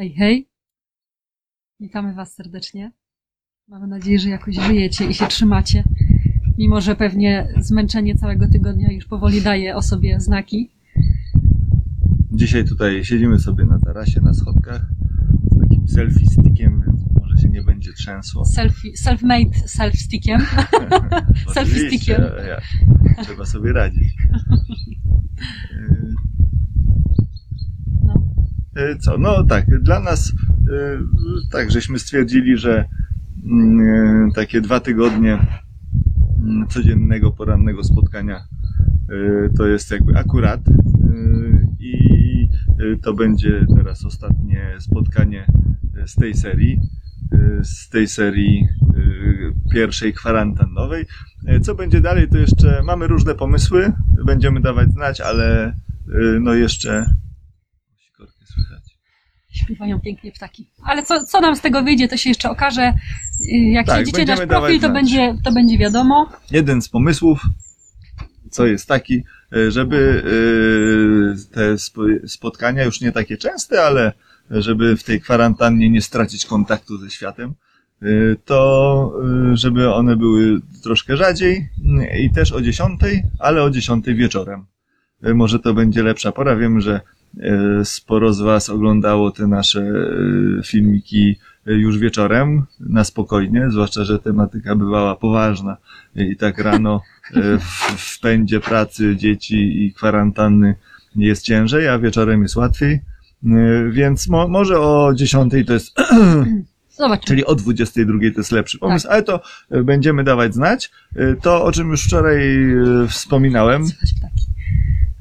Hej, hej. Witamy Was serdecznie. Mamy nadzieję, że jakoś żyjecie i się trzymacie. Mimo, że pewnie zmęczenie całego tygodnia już powoli daje o sobie znaki. Dzisiaj tutaj siedzimy sobie na tarasie, na schodkach z takim selfie stickiem, więc może się nie będzie trzęsło. Selfie, self-made self-stickiem. selfie stickiem. Trzeba sobie radzić. Yy, Co? No tak, dla nas yy, tak, żeśmy stwierdzili, że yy, takie dwa tygodnie yy, codziennego, porannego spotkania to jest jakby akurat i to będzie teraz ostatnie spotkanie z tej serii, z tej serii pierwszej kwarantannowej. Co będzie dalej, to jeszcze mamy różne pomysły, będziemy dawać znać, ale no jeszcze sikorkę słychać. Śpiewają pięknie ptaki. Ale co, co nam z tego wyjdzie, to się jeszcze okaże. Y, Jak Tak, śledzicie nasz profil, to znać. będzie, to będzie wiadomo. jeden z pomysłów, co jest taki, e, żeby e, te spo- spotkania już nie takie częste, ale żeby w tej kwarantannie nie stracić kontaktu ze światem, to żeby one były troszkę rzadziej i też o 10, ale o 10 wieczorem. Może to będzie lepsza pora. Wiem, że sporo z Was oglądało te nasze e, filmiki e, już wieczorem, na spokojnie, zwłaszcza, że tematyka bywała poważna i tak rano e, w, w pędzie pracy dzieci i kwarantanny jest ciężej, a wieczorem jest łatwiej. E, Więc mo, może o 10 to jest, Zobaczymy. czyli o 22 to jest lepszy pomysł, ale to e, będziemy dawać znać. E, To, o czym już wczoraj e, wspominałem, Słychać ptaki.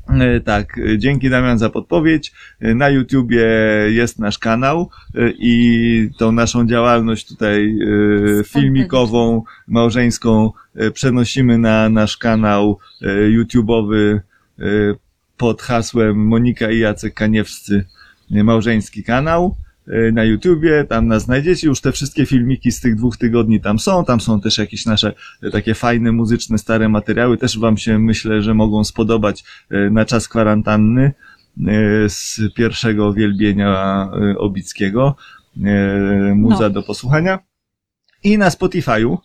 E, Tak, e, dzięki Damian za podpowiedź. E, Na YouTubie jest nasz kanał i tą naszą działalność tutaj filmikową, małżeńską przenosimy na nasz kanał YouTubeowy pod hasłem Monika i Jacek Kaniewscy małżeński kanał na YouTubie, tam nas znajdziecie, już te wszystkie filmiki z tych dwóch tygodni tam są, tam są też jakieś nasze e, takie fajne, muzyczne, stare materiały, też wam się myślę, że mogą spodobać e, na czas kwarantanny z pierwszego wielbienia Obickiego, muza No. do posłuchania. I na Spotify'u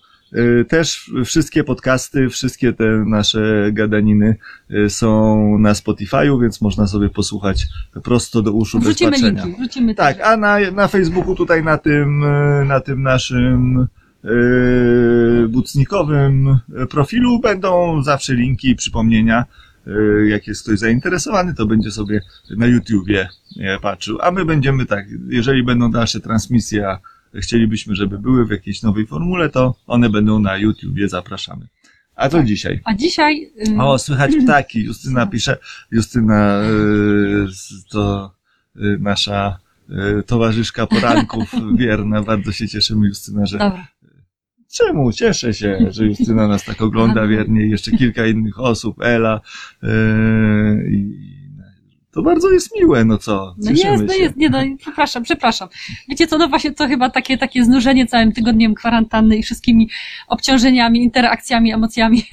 też wszystkie podcasty, wszystkie te nasze gadaniny e, są na Spotify'u, więc można sobie posłuchać prosto do uszu bez Wrzucimy patrzenia. linki. Wrzucimy Tak, też. a na, na Facebooku tutaj na tym, e, na tym naszym yy, bucnikowym profilu będą zawsze linki i przypomnienia. Jak jest ktoś zainteresowany, to będzie sobie na YouTubie e, patrzył. A my będziemy tak, jeżeli będą dalsze transmisje, chcielibyśmy, żeby były w jakiejś nowej formule, to one będą na YouTubie, zapraszamy. A to Tak. dzisiaj. A dzisiaj. y, O, słychać ptaki. Justyna pisze. Justyna y, z- to y, nasza y, towarzyszka poranków wierna. Bardzo się cieszymy, Justyna, że. Dobra. Czemu? Cieszę się, że Justyna nas tak ogląda wiernie jeszcze kilka innych osób, Ela. y, i to bardzo jest miłe, no co? No Cieszymy jest, no się. jest, nie no, przepraszam, przepraszam. Wiecie co, no właśnie to chyba takie, takie znużenie całym tygodniem kwarantanny i wszystkimi obciążeniami, interakcjami, emocjami.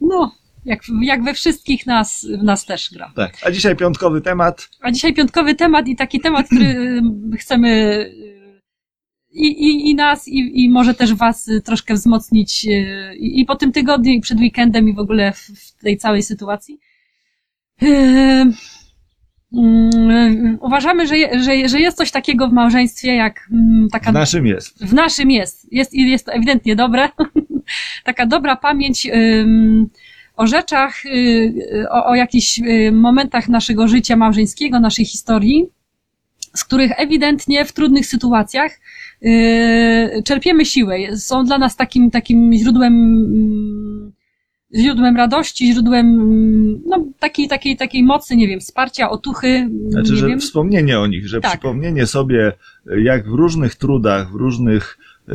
No, jak, jak we wszystkich nas, w nas też gra. Tak. A dzisiaj piątkowy temat. A dzisiaj piątkowy temat i taki temat, który chcemy y, i, i, i nas, i, i może też was y, troszkę wzmocnić y, i, i po tym tygodniu, i przed weekendem, i w ogóle w, w tej całej sytuacji. Yy, mm, Uważamy, że, że, że jest coś takiego w małżeństwie, jak mm, taka W naszym jest. w naszym jest. Jest jest to ewidentnie dobre. Taka dobra pamięć o rzeczach, y, y, o, o jakichś y, momentach naszego życia małżeńskiego, naszej historii, z których ewidentnie w trudnych sytuacjach czerpiemy siłę. Są dla nas takim, takim źródłem, mm, źródłem radości, źródłem no, takiej, takiej, takiej mocy, nie wiem, wsparcia, otuchy, Znaczy, nie że wiem. wspomnienie o nich, że Tak. przypomnienie sobie, jak w różnych trudach, w różnych e,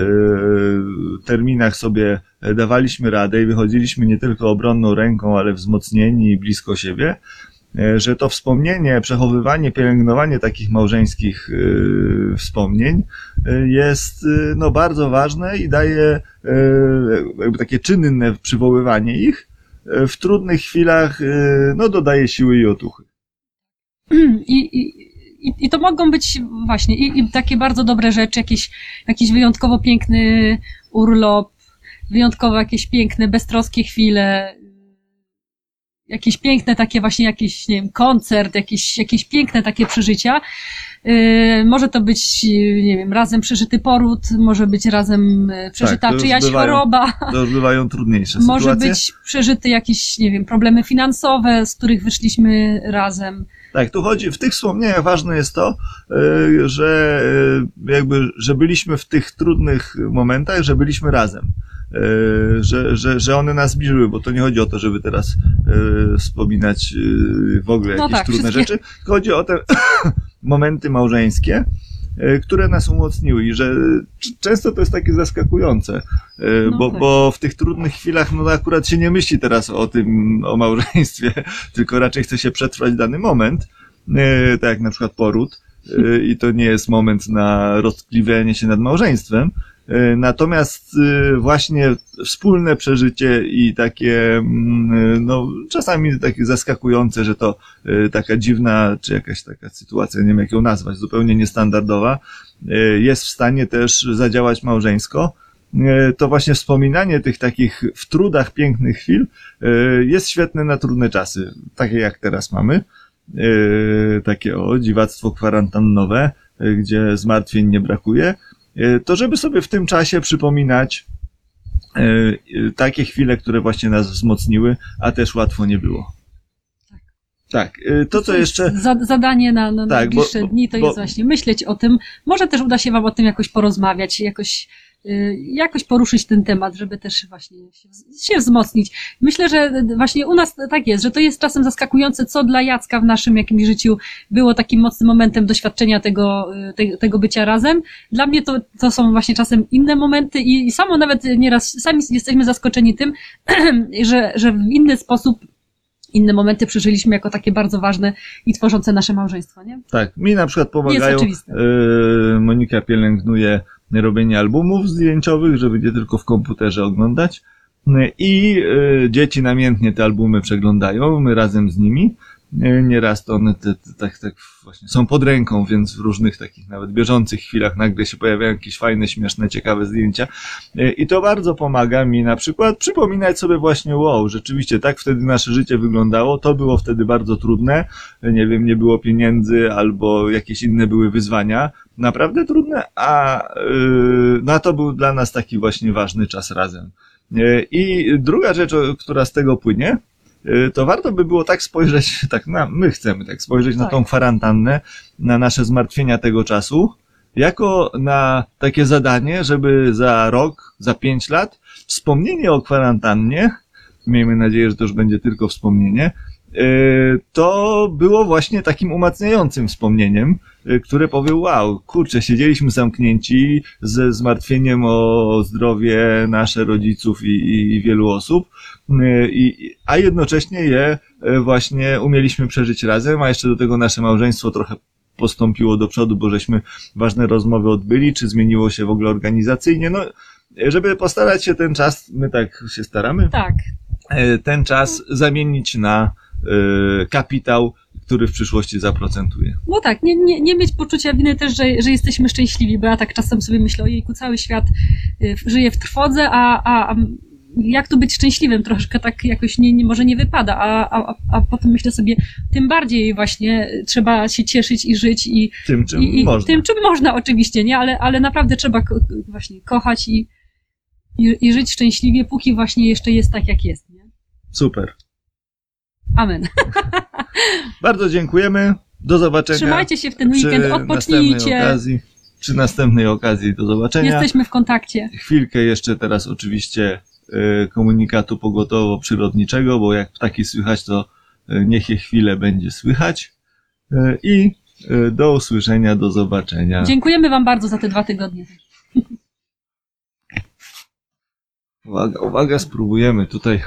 terminach sobie dawaliśmy radę i wychodziliśmy nie tylko obronną ręką, ale wzmocnieni i blisko siebie, że to wspomnienie, przechowywanie, pielęgnowanie takich małżeńskich e, wspomnień e, jest e, no, bardzo ważne i daje e, jakby takie czynne przywoływanie ich e, w trudnych chwilach, e, no, dodaje siły i otuchy. I, i, i, I to mogą być właśnie i, i takie bardzo dobre rzeczy, jakiś, jakiś wyjątkowo piękny urlop, wyjątkowo jakieś piękne, beztroskie chwile, jakieś piękne takie właśnie jakiś, nie wiem, koncert, jakieś, jakieś piękne takie przeżycia. Yy, może to być, nie wiem, razem przeżyty poród, może być razem przeżyta Tak, to już czyjaś bywają- choroba, To już bywają trudniejsze może sytuacje. być przeżyte jakieś, nie wiem, problemy finansowe, z których wyszliśmy razem. Tak, tu chodzi, w tych wspomnieniach ważne jest to, y, że y, jakby, że byliśmy w tych trudnych momentach, że byliśmy razem. Y, Że, że, że one nas zbliżyły, bo to nie chodzi o to, żeby teraz wspominać w ogóle No jakieś tak, trudne wszystkie. rzeczy, chodzi o te momenty małżeńskie, które nas umocniły i że c- często to jest takie zaskakujące, y, No bo, tak. bo w tych trudnych chwilach no akurat się nie myśli teraz o tym, o małżeństwie, tylko raczej chce się przetrwać dany moment, tak jak na przykład poród i to nie jest moment na roztkliwianie się nad małżeństwem, Natomiast y, właśnie wspólne przeżycie i takie, mm, y, no, czasami takie zaskakujące, że to y, taka dziwna, czy jakaś taka sytuacja, nie wiem jak ją nazwać, zupełnie niestandardowa, jest w stanie też zadziałać małżeńsko. To właśnie wspominanie tych takich w trudach pięknych chwil jest świetne na trudne czasy, takie jak teraz mamy. Takie o, dziwactwo kwarantannowe, gdzie zmartwień nie brakuje. Y, To żeby sobie w tym czasie przypominać y, y, takie chwile, które właśnie nas wzmocniły, a też łatwo nie było. Tak. Tak, to co jeszcze, Za- Zadanie na, na Tak, najbliższe bo- dni to bo- jest właśnie myśleć o tym. Może też uda się Wam o tym jakoś porozmawiać, jakoś, jakoś poruszyć ten temat, żeby też właśnie się, wzmocnić. Myślę, że właśnie u nas tak jest, że to jest czasem zaskakujące, co dla Jacka w naszym jakimś życiu było takim mocnym momentem doświadczenia tego, y, te, tego bycia razem. Dla mnie to, to są właśnie czasem inne momenty i, i samo nawet nieraz sami jesteśmy zaskoczeni tym, że, że w inny sposób inne momenty przeżyliśmy jako takie bardzo ważne i tworzące nasze małżeństwo, nie? tak, mi na przykład pomagają, oczywiste. y, Monika pielęgnuje robienie albumów zdjęciowych, żeby nie tylko w komputerze oglądać. Y, I y, dzieci namiętnie te albumy przeglądają, my razem z nimi. Nieraz to one te, te, tak, tak właśnie są pod ręką, więc w różnych takich nawet bieżących chwilach nagle się pojawiają jakieś fajne, śmieszne, ciekawe zdjęcia. Y, I to bardzo pomaga mi na przykład przypominać sobie właśnie, wow, rzeczywiście tak wtedy nasze życie wyglądało, to było wtedy bardzo trudne, nie wiem, nie było pieniędzy albo jakieś inne były wyzwania, naprawdę trudne, a yy, no, to był dla nas taki właśnie ważny czas razem. Yy, I druga rzecz, która z tego płynie, to warto by było tak spojrzeć, tak na, my chcemy tak spojrzeć na Tak. tą kwarantannę, na nasze zmartwienia tego czasu, jako na takie zadanie, żeby za rok, za pięć lat wspomnienie o kwarantannie, miejmy nadzieję, że to już będzie tylko wspomnienie, to było właśnie takim umacniającym wspomnieniem, yy, które powie, wow, kurczę, siedzieliśmy zamknięci ze zmartwieniem o zdrowie nasze rodziców i, i wielu osób, yy, i, a jednocześnie je właśnie umieliśmy przeżyć razem, a jeszcze do tego nasze małżeństwo trochę postąpiło do przodu, bo żeśmy ważne rozmowy odbyli, czy zmieniło się w ogóle organizacyjnie, no, żeby postarać się ten czas, my tak się staramy, Tak. e, ten czas zamienić na e, kapitał, który w przyszłości zaprocentuje. No tak, nie, nie, nie mieć poczucia winy też, że, że jesteśmy szczęśliwi, bo ja tak czasem sobie myślę, ojejku, cały świat y, żyje w trwodze, a, a, a jak tu być szczęśliwym? Troszkę tak jakoś nie, nie, może nie wypada, a, a, a potem myślę sobie, tym bardziej właśnie trzeba się cieszyć i żyć i, Tym, czym i, i można. tym, czym można oczywiście, nie? Ale, ale naprawdę trzeba ko- właśnie kochać i, i, i żyć szczęśliwie, póki właśnie jeszcze jest tak, jak jest, nie? Super. Amen. Bardzo dziękujemy. Do zobaczenia. Trzymajcie się w ten weekend, odpocznijcie. okazji. Przy następnej okazji do zobaczenia. Jesteśmy w kontakcie. Chwilkę jeszcze teraz oczywiście e, komunikatu pogotowo-przyrodniczego, bo jak ptaki słychać, to e, niech je chwilę będzie słychać. E, I do usłyszenia, do zobaczenia. Dziękujemy Wam bardzo za te dwa tygodnie. Uwaga, uwaga, spróbujemy tutaj